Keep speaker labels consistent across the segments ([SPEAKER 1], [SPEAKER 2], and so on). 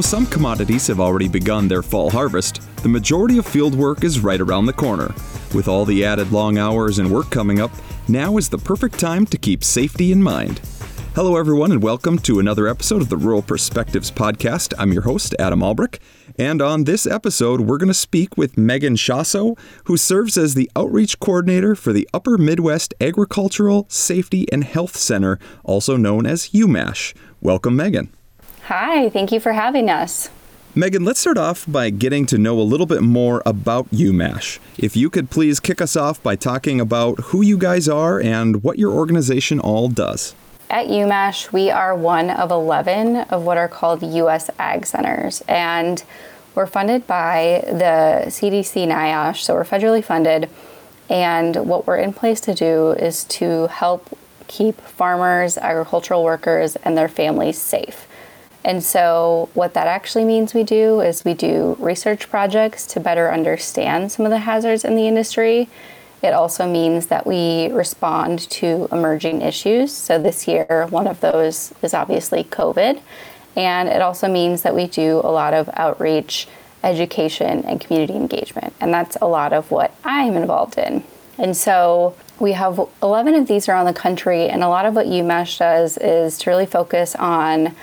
[SPEAKER 1] though some commodities have already begun their fall harvest, the majority of field work is right around the corner. With all the added long hours and work coming up, now is the perfect time to keep safety in mind. Hello, everyone, and welcome to another episode of the Rural Perspectives Podcast. I'm your host, Adam Albrick, and on this episode, we're going to speak with Megan Schossow, who serves as the outreach coordinator for the Upper Midwest Agricultural Safety and Health Center, also known as UMASH. Welcome, Megan.
[SPEAKER 2] Hi, thank you for having us.
[SPEAKER 1] Megan, let's start off by getting to know a little bit more about UMASH. If you could please kick us off by talking about who you guys are and what your organization all does.
[SPEAKER 2] At UMASH, we are one of 11 of what are called U.S. Ag Centers, and we're funded by the CDC NIOSH, so we're federally funded. And what we're in place to do is to help keep farmers, agricultural workers, and their families safe. And so, what that actually means we do is we do research projects to better understand some of the hazards in the industry. It also means that we respond to emerging issues. So, this year, one of those is obviously COVID. And it also means that we do a lot of outreach, education, and community engagement. And that's a lot of what I'm involved in. And so, we have 11 of these around the country, and a lot of what UMASH does is to really focus on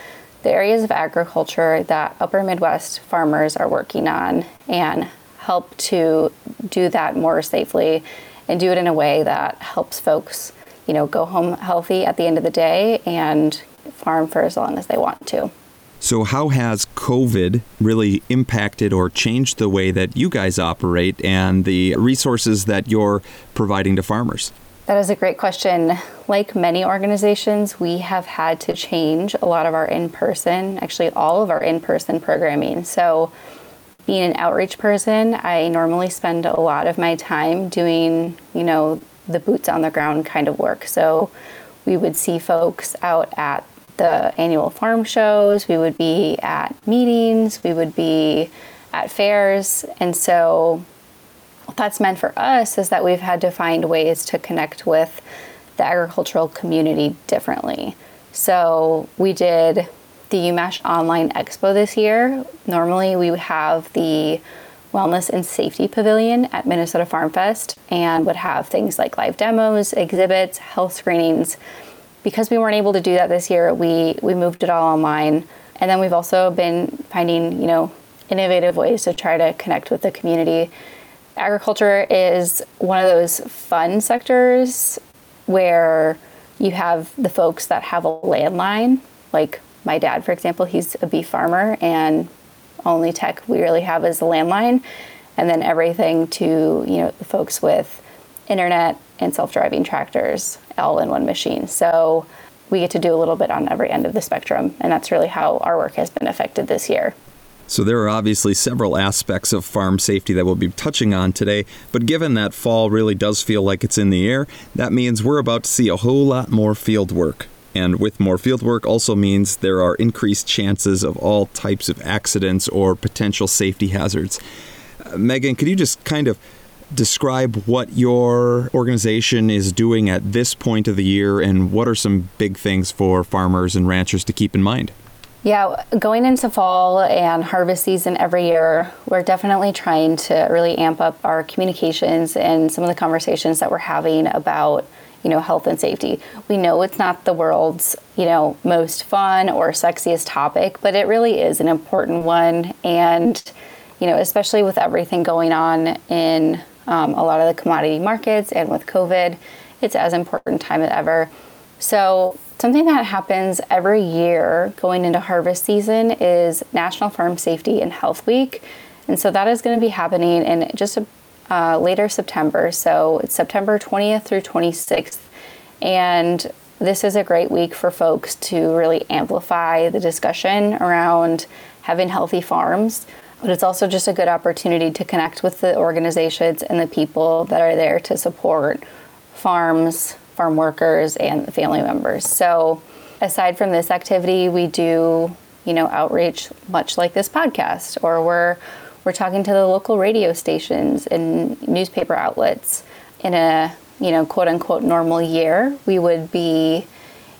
[SPEAKER 2] the areas of agriculture that upper Midwest farmers are working on and help to do that more safely and do it in a way that helps folks, you know, go home healthy at the end of the day and farm for as long as they want to.
[SPEAKER 1] So, how has COVID really impacted or changed the way that you guys operate and the resources that you're providing to farmers?
[SPEAKER 2] That is a great question. Like many organizations, we have had to change a lot of our in person, actually, all of our in person programming. So, being an outreach person, I normally spend a lot of my time doing, you know, the boots on the ground kind of work. So, we would see folks out at the annual farm shows, we would be at meetings, we would be at fairs. And so, that's meant for us is that we've had to find ways to connect with the agricultural community differently. So we did the UMASH Online Expo this year. Normally we have the Wellness and Safety Pavilion at Minnesota Farm Fest and would have things like live demos, exhibits, health screenings. Because we weren't able to do that this year, we, we moved it all online. And then we've also been finding, you know, innovative ways to try to connect with the community agriculture is one of those fun sectors where you have the folks that have a landline, like my dad, for example, he's a beef farmer, and only tech we really have is a landline, and then everything to you know the folks with internet and self-driving tractors all in one machine. So we get to do a little bit on every end of the spectrum, and that's really how our work has been affected this year.
[SPEAKER 1] So, there are obviously several aspects of farm safety that we'll be touching on today, but given that fall really does feel like it's in the air, that means we're about to see a whole lot more field work. And with more field work also means there are increased chances of all types of accidents or potential safety hazards. Uh, Megan, could you just kind of describe what your organization is doing at this point of the year and what are some big things for farmers and ranchers to keep in mind?
[SPEAKER 2] Yeah, going into fall and harvest season every year, we're definitely trying to really amp up our communications and some of the conversations that we're having about, you know, health and safety. We know it's not the world's, you know, most fun or sexiest topic, but it really is an important one. And, you know, especially with everything going on in um, a lot of the commodity markets and with COVID, it's as important time as ever. So Something that happens every year going into harvest season is National Farm Safety and Health Week. And so that is going to be happening in just a, uh, later September. So it's September 20th through 26th. And this is a great week for folks to really amplify the discussion around having healthy farms. But it's also just a good opportunity to connect with the organizations and the people that are there to support farms, farm workers and family members. So, aside from this activity, we do, you know, outreach much like this podcast, or we're we're talking to the local radio stations and newspaper outlets. In a you know quote unquote normal year, we would be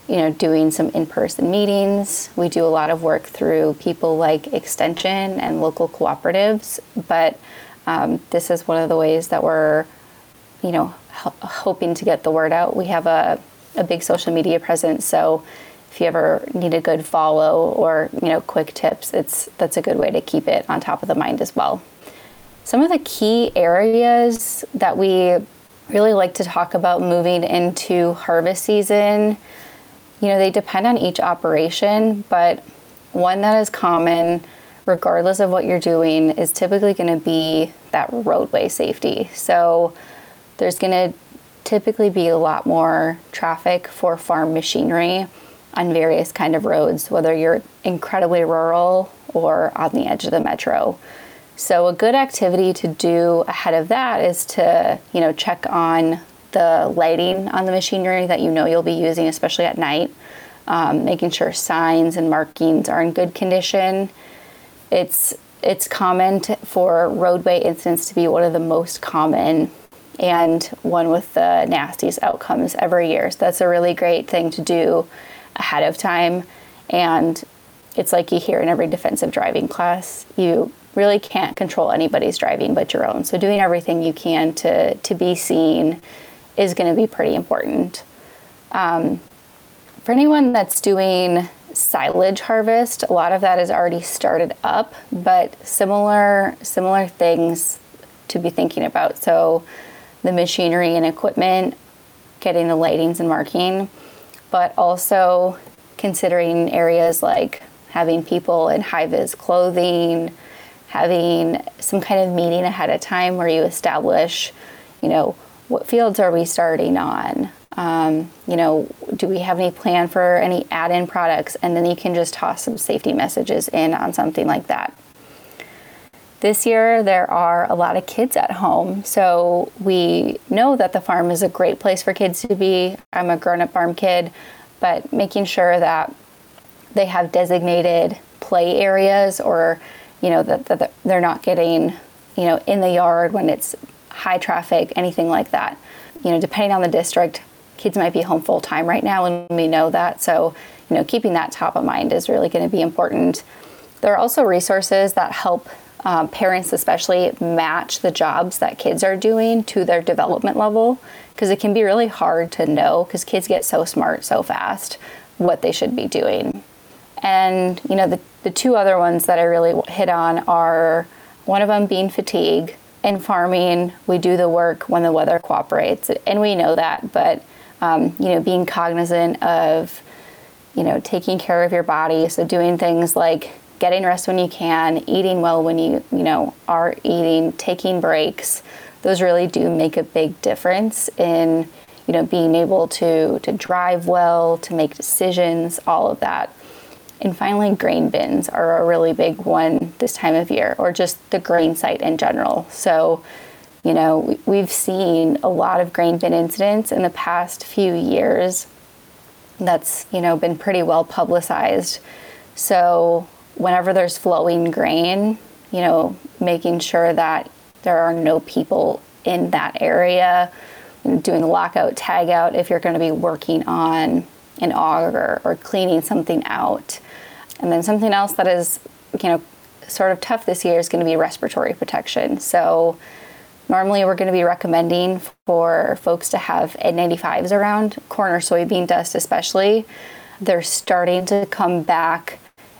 [SPEAKER 2] you know, doing some in-person meetings. We do a lot of work through people like Extension and local cooperatives, but um, this is one of the ways that we're, you know, hoping to get the word out. We have a, a big social media presence, so if you ever need a good follow or you know quick tips, it's that's a good way to keep it on top of the mind as well. Some of the key areas that we really like to talk about moving into harvest season you know, they depend on each operation, but one that is common, regardless of what you're doing, is typically going to be that roadway safety. So there's going to typically be a lot more traffic for farm machinery on various kind of roads, whether you're incredibly rural or on the edge of the metro. So a good activity to do ahead of that is to, you know, check on the lighting on the machinery that you know you'll be using, especially at night, um, making sure signs and markings are in good condition. It's it's common to, for roadway incidents to be one of the most common and one with the nastiest outcomes every year. So that's a really great thing to do ahead of time. And it's like you hear in every defensive driving class, you really can't control anybody's driving but your own. So doing everything you can to to be seen is going to be pretty important. Um, for anyone that's doing silage harvest, a lot of that is already started up, but similar similar things to be thinking about. So the machinery and equipment, getting the lightings and marking, but also considering areas like having people in high vis clothing, having some kind of meeting ahead of time where you establish, you know, what fields are we starting on? Um, you know, do we have any plan for any add in products? And then you can just toss some safety messages in on something like that. This year, there are a lot of kids at home, so we know that the farm is a great place for kids to be. I'm a grown up farm kid, but making sure that they have designated play areas or, you know, that, that they're not getting, you know, in the yard when it's high traffic, anything like that. You know, depending on the district, kids might be home full time right now, and we know that. So, you know, keeping that top of mind is really going to be important. There are also resources that help um, parents, especially, match the jobs that kids are doing to their development level because it can be really hard to know because kids get so smart so fast what they should be doing. And, you know, the, the two other ones that I really hit on are one of them being fatigue in farming, we do the work when the weather cooperates, and we know that. But um, you know, being cognizant of you know taking care of your body, so doing things like getting rest when you can, eating well when you you know are eating, taking breaks. Those really do make a big difference in you know being able to to drive well, to make decisions, all of that. And finally, grain bins are a really big one this time of year, or just the grain site in general. So, you know, we've seen a lot of grain bin incidents in the past few years. That's, you know, been pretty well publicized. So, whenever there's flowing grain, you know, making sure that there are no people in that area, doing lockout, tag out if you're going to be working on an auger or cleaning something out. And then something else that is, you know, sort of tough this year is going to be respiratory protection. So normally we're going to be recommending for folks to have N95s around, corn or soybean dust especially. They're starting to come back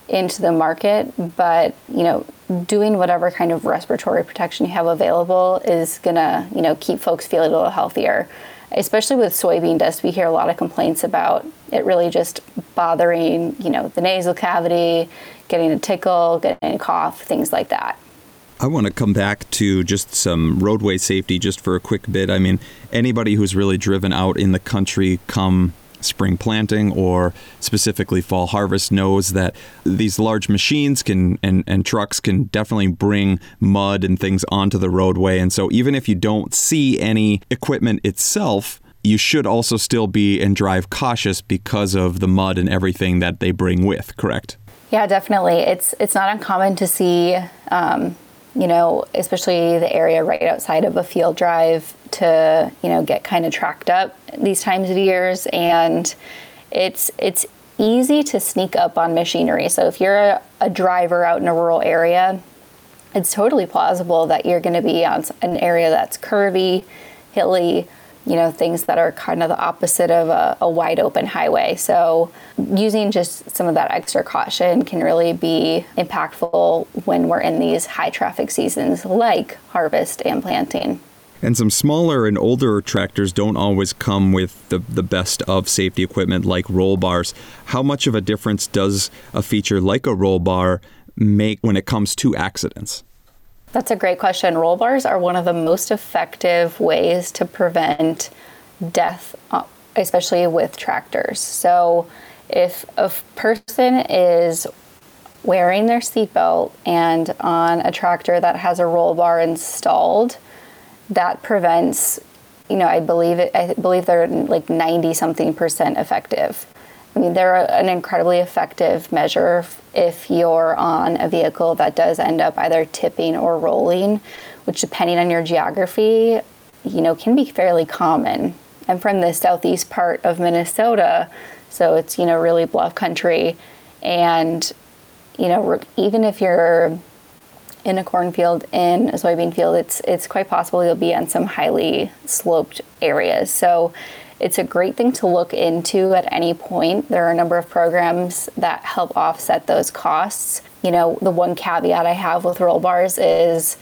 [SPEAKER 2] into the market, but you know, doing whatever kind of respiratory protection you have available is gonna, you know, keep folks feeling a little healthier especially with soybean dust, we hear a lot of complaints about it really just bothering, you know, the nasal cavity, getting a tickle, getting a cough, things like that.
[SPEAKER 1] I want to come back to just some roadway safety just for a quick bit. I mean, anybody who's really driven out in the country come spring planting or specifically fall harvest knows that these large machines can and, and trucks can definitely bring mud and things onto the roadway. And so even if you don't see any equipment itself, you should also still be and drive cautious because of the mud and everything that they bring with, correct?
[SPEAKER 2] Yeah, definitely. It's it's not uncommon to see um, you know, especially the area right outside of a field drive to, you know, get kind of tracked up these times of years. And it's it's easy to sneak up on machinery. So if you're a, a driver out in a rural area, it's totally plausible that you're going to be on an area that's curvy, hilly, you know, things that are kind of the opposite of a, a, wide open highway. So, using just some of that extra caution can really be impactful when we're in these high traffic seasons like harvest and planting.
[SPEAKER 1] And some smaller and older tractors don't always come with the, the best of safety equipment like roll bars. How much of a difference does a feature like a roll bar make when it comes to accidents?
[SPEAKER 2] That's a great question. Roll bars are one of the most effective ways to prevent death, uh, especially with tractors. So, if a person is wearing their seatbelt and on a tractor that has a roll bar installed, that prevents, you know, I believe it, I believe they're like 90 something percent effective. I mean, they're an incredibly effective measure if you're on a vehicle that does end up either tipping or rolling, which, depending on your geography, you know, can be fairly common. I'm from the southeast part of Minnesota, so it's, you know, really bluff country. And, you know, even if you're in a cornfield, in a soybean field, it's, it's quite possible you'll be on some highly sloped areas. So, it's a great thing to look into at any point. There are a number of programs that help offset those costs. You know, the one caveat I have with roll bars is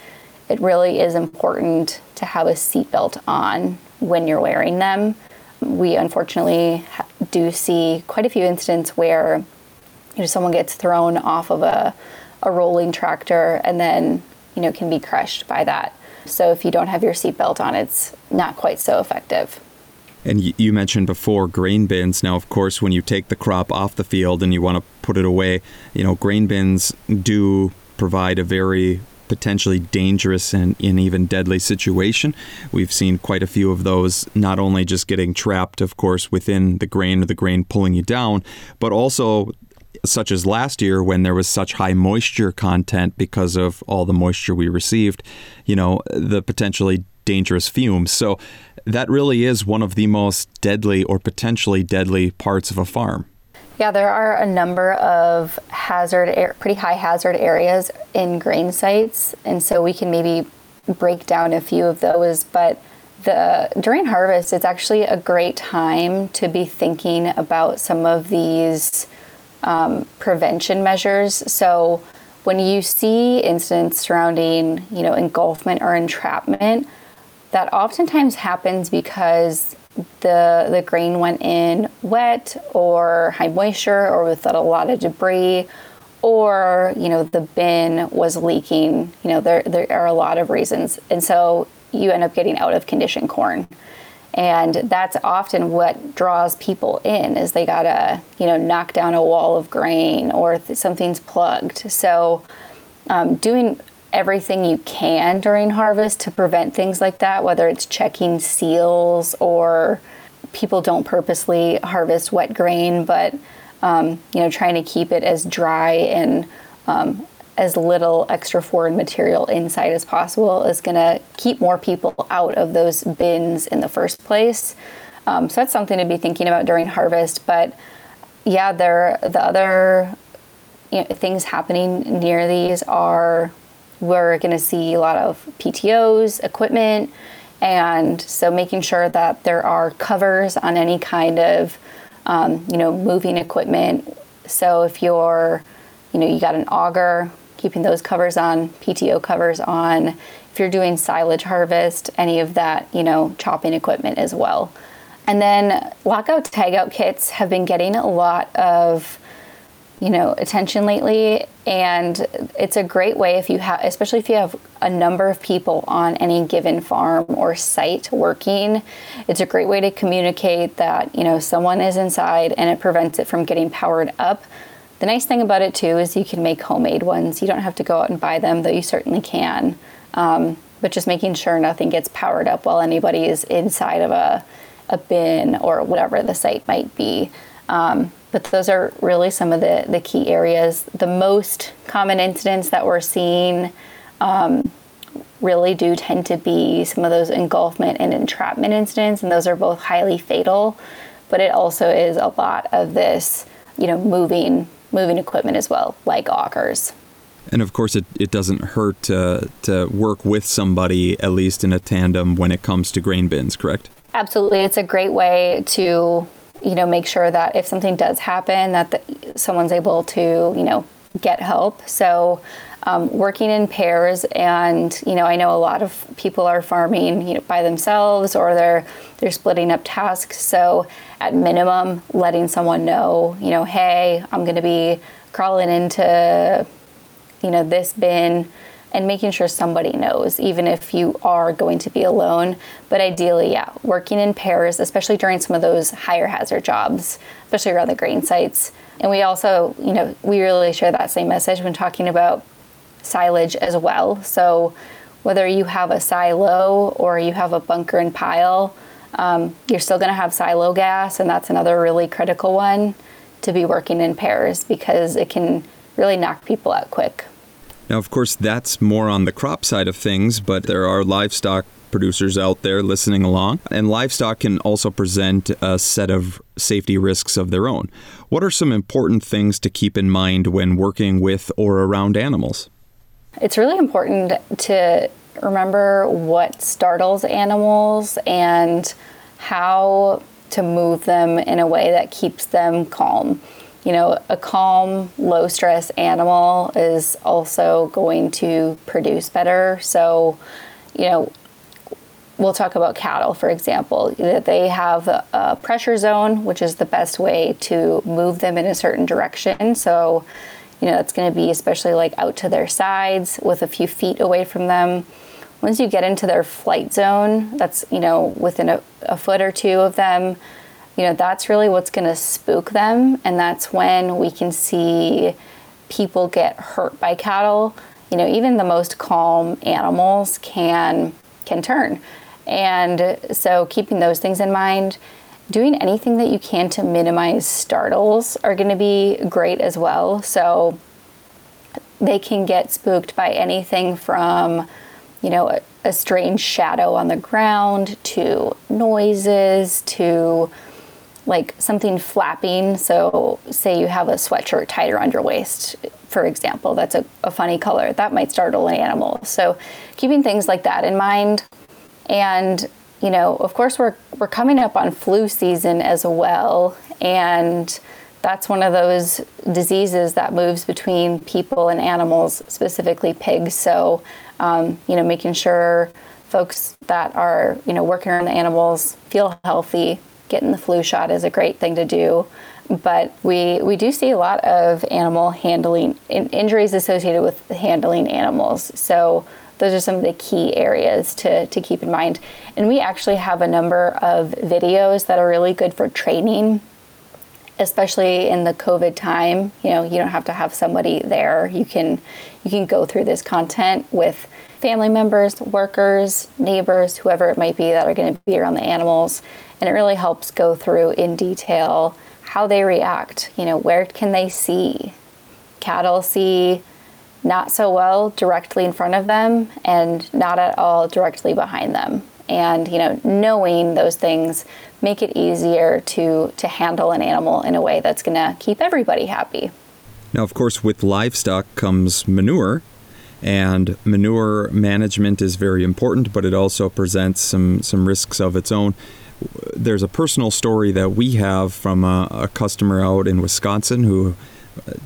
[SPEAKER 2] it really is important to have a seatbelt on when you're wearing them. We unfortunately do see quite a few instances where you know someone gets thrown off of a, a rolling tractor and then you know can be crushed by that. So if you don't have your seatbelt on, it's not quite so effective.
[SPEAKER 1] And you mentioned before grain bins. Now, of course, when you take the crop off the field and you want to put it away, you know, grain bins do provide a very potentially dangerous and, and even deadly situation. We've seen quite a few of those, not only just getting trapped, of course, within the grain or the grain pulling you down, but also such as last year when there was such high moisture content because of all the moisture we received, you know, the potentially dangerous fumes. So that really is one of the most deadly or potentially deadly parts of a farm.
[SPEAKER 2] Yeah, there are a number of hazard, pretty high hazard areas in grain sites, and so we can maybe break down a few of those. But the during harvest, it's actually a great time to be thinking about some of these um, prevention measures. So when you see incidents surrounding, you know, engulfment or entrapment, that oftentimes happens because the the grain went in wet or high moisture or with a lot of debris or you know the bin was leaking. You know there there are a lot of reasons. And so you end up getting out of condition corn and that's often what draws people in is they gotta you know knock down a wall of grain or something's plugged. So um, doing everything you can during harvest to prevent things like that, whether it's checking seals or people don't purposely harvest wet grain, but um, you know, trying to keep it as dry and um, as little extra foreign material inside as possible is going to keep more people out of those bins in the first place. Um, so that's something to be thinking about during harvest. But yeah, there the other you know, things happening near these are we're going to see a lot of PTOs, equipment, and so making sure that there are covers on any kind of, um, you know, moving equipment. So if you're, you know, you got an auger, keeping those covers on, PTO covers on. If you're doing silage harvest, any of that, you know, chopping equipment as well. And then lockout tagout kits have been getting a lot of you know attention lately and it's a great way if you have especially if you have a number of people on any given farm or site working it's a great way to communicate that you know someone is inside and it prevents it from getting powered up the nice thing about it too is you can make homemade ones you don't have to go out and buy them though you certainly can um, but just making sure nothing gets powered up while anybody is inside of a, a bin or whatever the site might be um, but those are really some of the, the key areas. The most common incidents that we're seeing um, really do tend to be some of those engulfment and entrapment incidents, and those are both highly fatal. but it also is a lot of this, you know, moving moving equipment as well, like augers.
[SPEAKER 1] And of course, it, it doesn't hurt to, to work with somebody, at least in a tandem, when it comes to grain bins, correct?
[SPEAKER 2] Absolutely. It's a great way to, you know, make sure that if something does happen, that the, someone's able to, you know, get help. So, um, working in pairs, and you know, I know a lot of people are farming, you know, by themselves or they're they're splitting up tasks. So, at minimum, letting someone know, you know, hey, I'm going to be crawling into you know, this bin and making sure somebody knows, even if you are going to be alone. But ideally, yeah, working in pairs, especially during some of those higher hazard jobs, especially around the grain sites. And we also, you know, we really share that same message when talking about silage as well. So whether you have a silo or you have a bunker and pile, um, you're still going to have silo gas, and that's another really critical one to be working in pairs because it can really knock people out quick.
[SPEAKER 1] Now, of course, that's more on the crop side of things, but there are livestock producers out there listening along, and livestock can also present a set of safety risks of their own. What are some important things to keep in mind when working with or around animals?
[SPEAKER 2] It's really important to remember what startles animals and how to move them in a way that keeps them calm you know, a calm, low stress animal is also going to produce better. So, you know, we'll talk about cattle, for example, that they have a, pressure zone, which is the best way to move them in a certain direction. So, you know, it's going to be especially like out to their sides with a few feet away from them. Once you get into their flight zone, that's, you know, within a, a foot or two of them, you know, that's really what's going to spook them. And that's when we can see people get hurt by cattle. You know, even the most calm animals can can turn. And so keeping those things in mind, doing anything that you can to minimize startles are going to be great as well. So they can get spooked by anything from, you know, a, a strange shadow on the ground to noises to like something flapping. So, say you have a sweatshirt tied around your waist, for example, that's a, a, funny color. That might startle an animal. So, keeping things like that in mind. And, you know, of course, we're, we're coming up on flu season as well. And that's one of those diseases that moves between people and animals, specifically pigs. So, um, you know, making sure folks that are, you know, working around the animals feel healthy getting the flu shot is a great thing to do. But we, we do see a lot of animal handling in, injuries associated with handling animals. So those are some of the key areas to, to keep in mind. And we actually have a number of videos that are really good for training, especially in the COVID time. You know, you don't have to have somebody there. You can you can go through this content with family members, workers, neighbors, whoever it might be that are going to be around the animals and it really helps go through in detail how they react. You know, where can they see? Cattle see not so well directly in front of them and not at all directly behind them. And you know, knowing those things make it easier to to handle an animal in a way that's going to keep everybody happy.
[SPEAKER 1] Now, of course, with livestock comes manure, and manure management is very important, but it also presents some some risks of its own there's a personal story that we have from a, a customer out in Wisconsin who,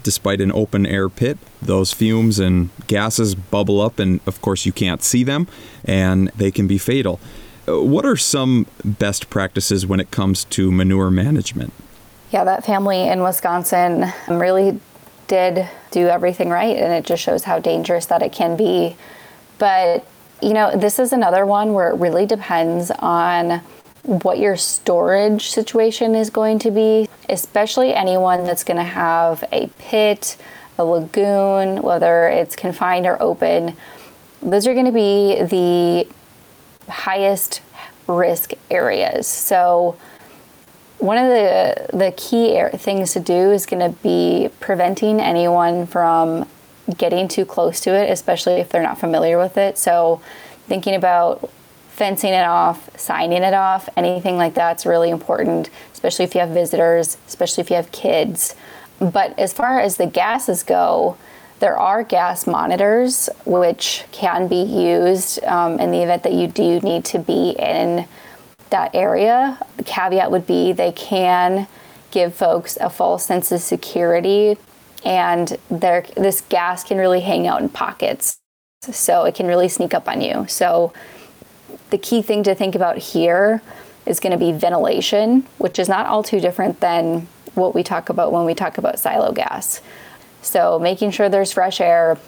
[SPEAKER 1] despite an open air pit, those fumes and gases bubble up, and of course, you can't see them, and they can be fatal. Uh, what are some best practices when it comes to manure management?
[SPEAKER 2] Yeah, that family in Wisconsin really did do everything right, and it just shows how dangerous that it can be. But, you know, this is another one where it really depends on what your storage situation is going to be, especially anyone that's going to have a pit, a lagoon, whether it's confined or open. Those are going to be the highest risk areas. So, one of the the key things to do is going to be preventing anyone from getting too close to it, especially if they're not familiar with it. So, thinking about fencing it off, signing it off, anything like that's really important, especially if you have visitors, especially if you have kids. But as far as the gases go, there are gas monitors which can be used um, in the event that you do need to be in that area. The caveat would be they can give folks a false sense of security, and this gas can really hang out in pockets. So it can really sneak up on you. So the key thing to think about here is going to be ventilation, which is not all too different than what we talk about when we talk about silo gas. So making sure there's fresh air,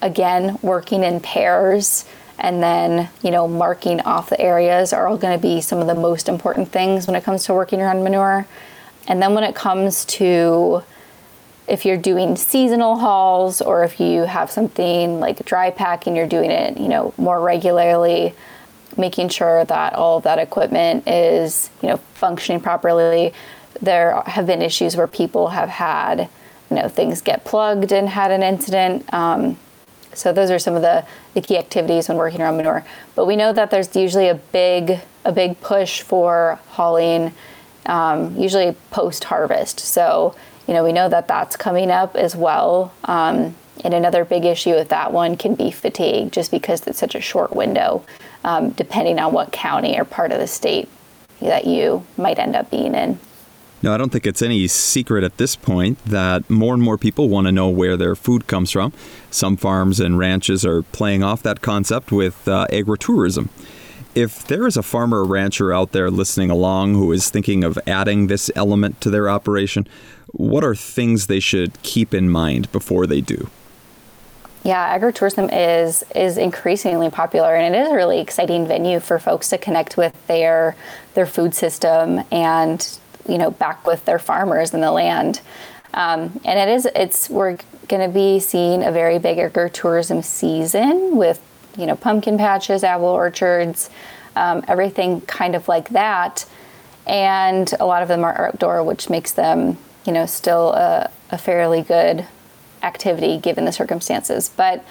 [SPEAKER 2] again, working in pairs, and then, you know, marking off the areas are all going to be some of the most important things when it comes to working around manure. And then when it comes to if you're doing seasonal hauls or if you have something like dry pack and you're doing it, you know, more regularly, making sure that all of that equipment is, you know, functioning properly. There have been issues where people have had, you know, things get plugged and had an incident. Um, so those are some of the, the key activities when working around manure. But we know that there's usually a big a big push for hauling, um, usually post harvest. So you know we know that that's coming up as well. Um, and another big issue with that one can be fatigue, just because it's such a short window, um, depending on what county or part of the state that you might end up being in.
[SPEAKER 1] No, I don't think it's any secret at this point that more and more people want to know where their food comes from. Some farms and ranches are playing off that concept with uh, agritourism. If there is a farmer or rancher out there listening along who is thinking of adding this element to their operation, what are things they should keep in mind before they do?
[SPEAKER 2] Yeah, agritourism is is increasingly popular, and it is a really exciting venue for folks to connect with their their food system and you know back with their farmers and the land. Um, and it is it's we're going to be seeing a very big agritourism season with you know pumpkin patches, apple orchards, um, everything kind of like that. And a lot of them are outdoor, which makes them you know still a, a fairly good activity given the circumstances. But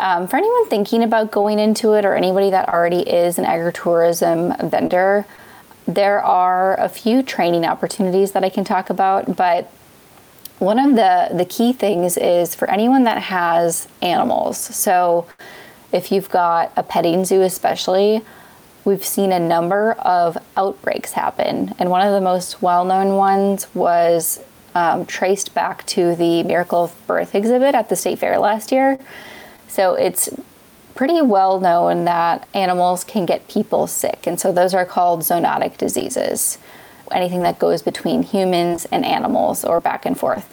[SPEAKER 2] um, for anyone thinking about going into it or anybody that already is an agritourism vendor, there are a few training opportunities that I can talk about, but one of the, the key things is for anyone that has animals. So, if you've got a petting zoo, especially, we've seen a number of outbreaks happen. And one of the most well known ones was um, traced back to the Miracle of Birth exhibit at the State Fair last year. So, it's pretty well known that animals can get people sick, and so those are called zoonotic diseases. Anything that goes between humans and animals or back and forth.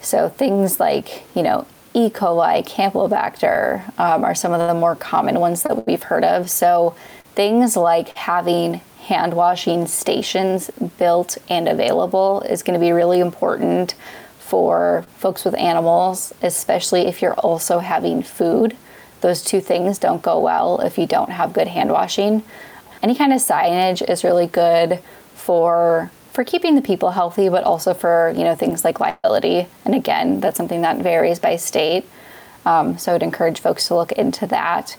[SPEAKER 2] So things like, you know, E. coli, Campylobacter um, are some of the more common ones that we've heard of. So things like having hand washing stations built and available is going to be really important for folks with animals, especially if you're also having food those two things don't go well if you don't have good hand washing. Any kind of signage is really good for for keeping the people healthy, but also for you know things like liability. And again, that's something that varies by state. Um, so I'd encourage folks to look into that.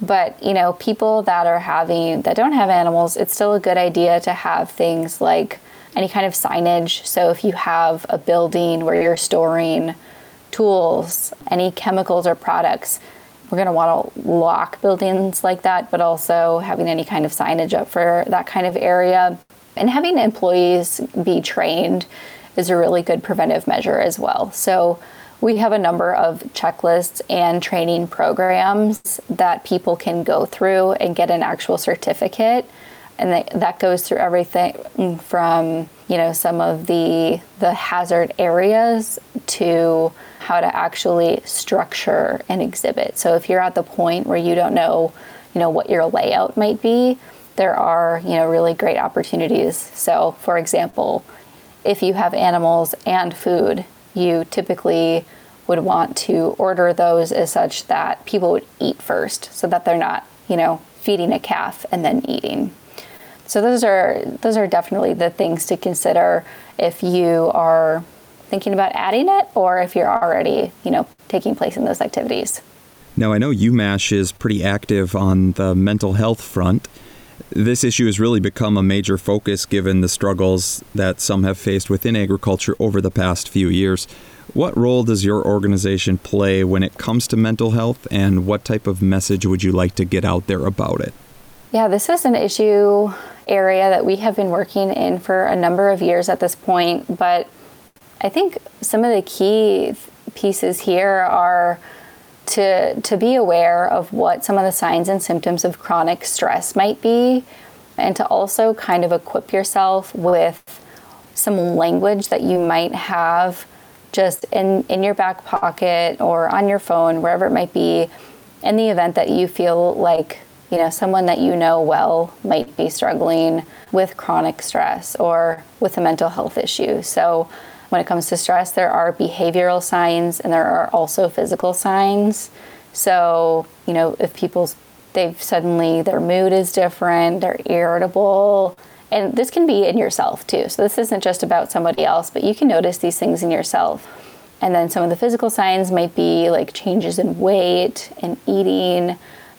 [SPEAKER 2] But you know, people that are having that don't have animals, it's still a good idea to have things like any kind of signage. So if you have a building where you're storing tools, any chemicals or products, we're going to want to lock buildings like that, but also having any kind of signage up for that kind of area. And having employees be trained is a really good preventive measure as well. So we have a number of checklists and training programs that people can go through and get an actual certificate. And that that goes through everything from, you know, some of the the hazard areas to how to actually structure an exhibit. So if you're at the point where you don't know, you know, what your layout might be, there are, you know, really great opportunities. So, for example, if you have animals and food, you typically would want to order those as such that people would eat first so that they're not, you know, feeding a calf and then eating. So those are those are definitely the things to consider if you are thinking about adding it or if you're already, you know, taking place in those activities.
[SPEAKER 1] Now, I know UMash is pretty active on the mental health front. This issue has really become a major focus given the struggles that some have faced within agriculture over the past few years. What role does your organization play when it comes to mental health, and what type of message would you like to get out there about it?
[SPEAKER 2] Yeah, this is an issue area that we have been working in for a number of years at this point, but I think some of the key pieces here are to to be aware of what some of the signs and symptoms of chronic stress might be and to also kind of equip yourself with some language that you might have just in in your back pocket or on your phone wherever it might be in the event that you feel like you know someone that you know well might be struggling with chronic stress or with a mental health issue. So when it comes to stress, there are behavioral signs and there are also physical signs. So, you know, if people's they've suddenly their mood is different, they're irritable, and this can be in yourself too. So this isn't just about somebody else, but you can notice these things in yourself. And then some of the physical signs might be like changes in weight and eating.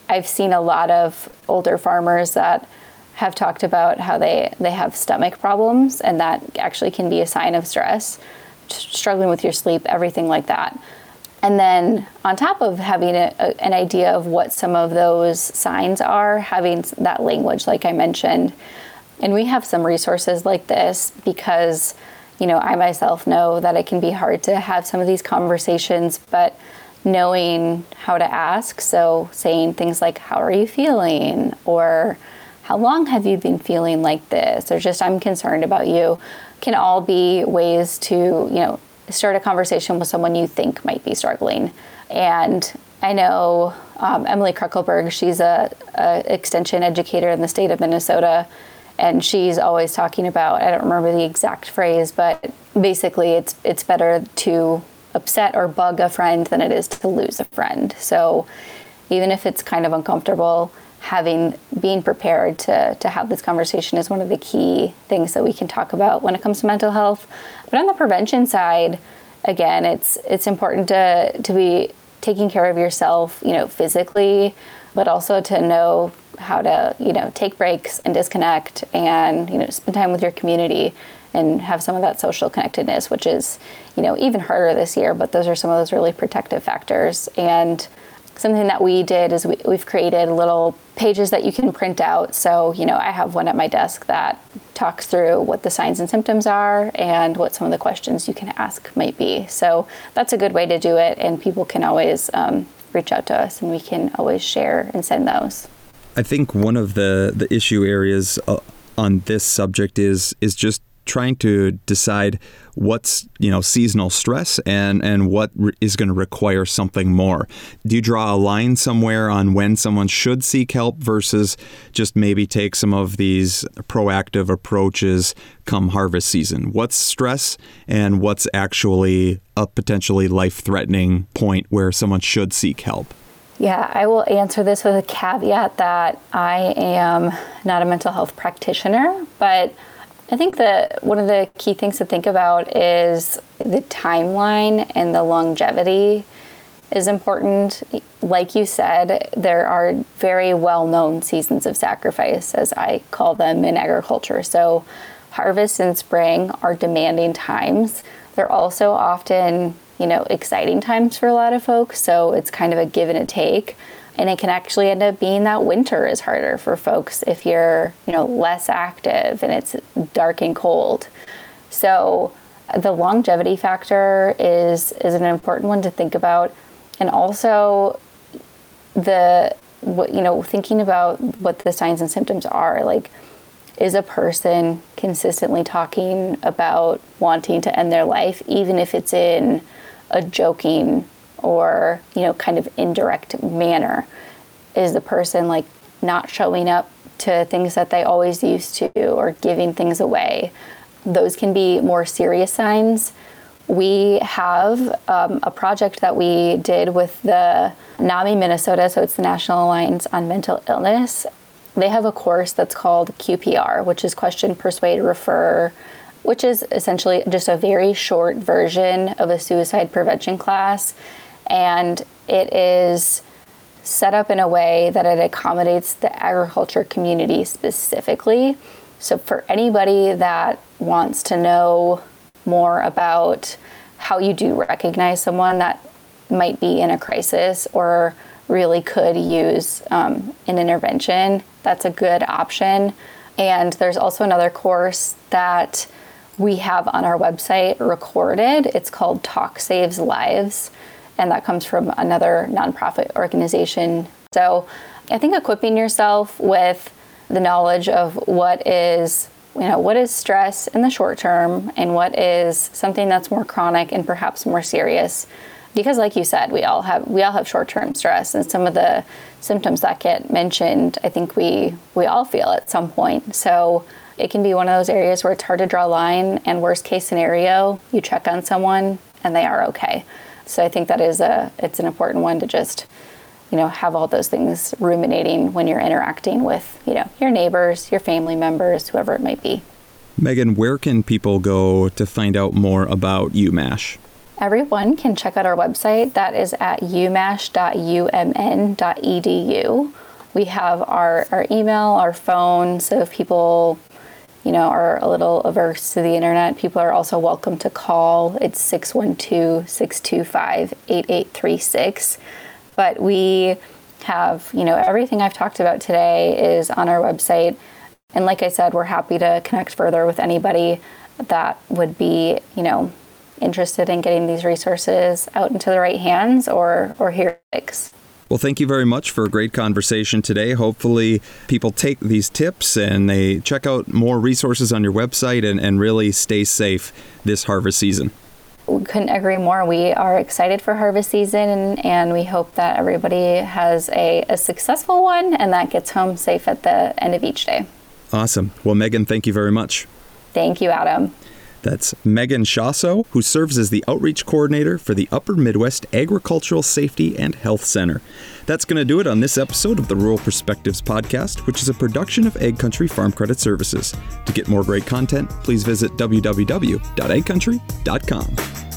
[SPEAKER 2] I've seen a lot of older farmers that have talked about how they, they have stomach problems, and that actually can be a sign of stress, struggling with your sleep, everything like that. And then, on top of having a, a, an idea of what some of those signs are, having that language, like I mentioned. And we have some resources like this because, you know, I myself know that it can be hard to have some of these conversations, but knowing how to ask, so saying things like, How are you feeling? or how long have you been feeling like this? Or just, I'm concerned about you, can all be ways to, you know, start a conversation with someone you think might be struggling. And I know um, Emily Krekelberg, she's a, a, extension educator in the state of Minnesota, and she's always talking about, I don't remember the exact phrase, but basically it's it's better to upset or bug a friend than it is to lose a friend. So even if it's kind of uncomfortable, having being prepared to to have this conversation is one of the key things that we can talk about when it comes to mental health. But on the prevention side, again, it's it's important to to be taking care of yourself, you know, physically, but also to know how to, you know, take breaks and disconnect and, you know, spend time with your community and have some of that social connectedness, which is, you know, even harder this year, but those are some of those really protective factors. And something that we did is we, have created little pages that you can print out. So, you know, I have one at my desk that talks through what the signs and symptoms are and what some of the questions you can ask might be. So, that's a good way to do it, and people can always um, reach out to us and we can always share and send those.
[SPEAKER 1] I think one of the, the issue areas uh, on this subject is is just trying to decide what's you know seasonal stress and and what re- is going to require something more. Do you draw a line somewhere on when someone should seek help versus just maybe take some of these proactive approaches come harvest season? What's stress and what's actually a potentially life-threatening point where someone should seek help?
[SPEAKER 2] Yeah, I will answer this with a caveat that I am not a mental health practitioner, but I think that one of the key things to think about is the timeline and the longevity is important. Like you said, there are very well known seasons of sacrifice, as I call them in agriculture. So, harvest and spring are demanding times. They're also often, you know, exciting times for a lot of folks. So, it's kind of a give and a take and it can actually end up being that winter is harder for folks if you're you know less active and it's dark and cold. So the longevity factor is is an important one to think about. And also the what you know thinking about what the signs and symptoms are like is a person consistently talking about wanting to end their life even if it's in a joking or you know kind of indirect manner is the person like not showing up to things that they always used to or giving things away. Those can be more serious signs. We have um, a project that we did with the NAMI Minnesota, so it's the National Alliance on Mental Illness. They have a course that's called QPR, which is Question, Persuade, Refer, which is essentially just a very short version of a suicide prevention class and it is set up in a way that it accommodates the agriculture community specifically. So, for anybody that wants to know more about how you do recognize someone that might be in a crisis or really could use um, an intervention, that's a good option. And there's also another course that we have on our website recorded. It's called Talk Saves Lives, and that comes from another nonprofit organization. So I think equipping yourself with the knowledge of what is you know what is stress in the short term and what is something that's more chronic and perhaps more serious. Because like you said we all have we all have short-term stress and some of the symptoms that get mentioned i think we we all feel at some point. So it can be one of those areas where it's hard to draw a line and worst case scenario you check on someone and they are okay so i think that is a it's an important one to just you know have all those things ruminating when you're interacting with you know your neighbors your family members whoever it might be
[SPEAKER 1] megan where can people go to find out more about umash
[SPEAKER 2] Everyone can check out our website. That is at umash.umn.edu. We have our, our email, our phone, so if people you know, are a little averse to the internet, people are also welcome to call. It's 612 625 8836. But we have, you know, everything I've talked about today is on our website. And like I said, we're happy to connect further with anybody that would be, you know, interested in getting these resources out into the right hands or or here
[SPEAKER 1] well, thank you very much for a great conversation today. Hopefully, people take these tips and they check out more resources on your website and, and really stay safe this harvest season.
[SPEAKER 2] We couldn't agree more. We are excited for harvest season and, we hope that everybody has a, a successful one and that gets home safe at the end of each day.
[SPEAKER 1] Awesome. Well, Megan, thank you very much.
[SPEAKER 2] Thank you, Adam.
[SPEAKER 1] That's Megan Schossow, who serves as the outreach coordinator for the Upper Midwest Agricultural Safety and Health Center. That's going to do it on this episode of the Rural Perspectives Podcast, which is a production of Ag Country Farm Credit Services. To get more great content, please visit www.agcountry.com.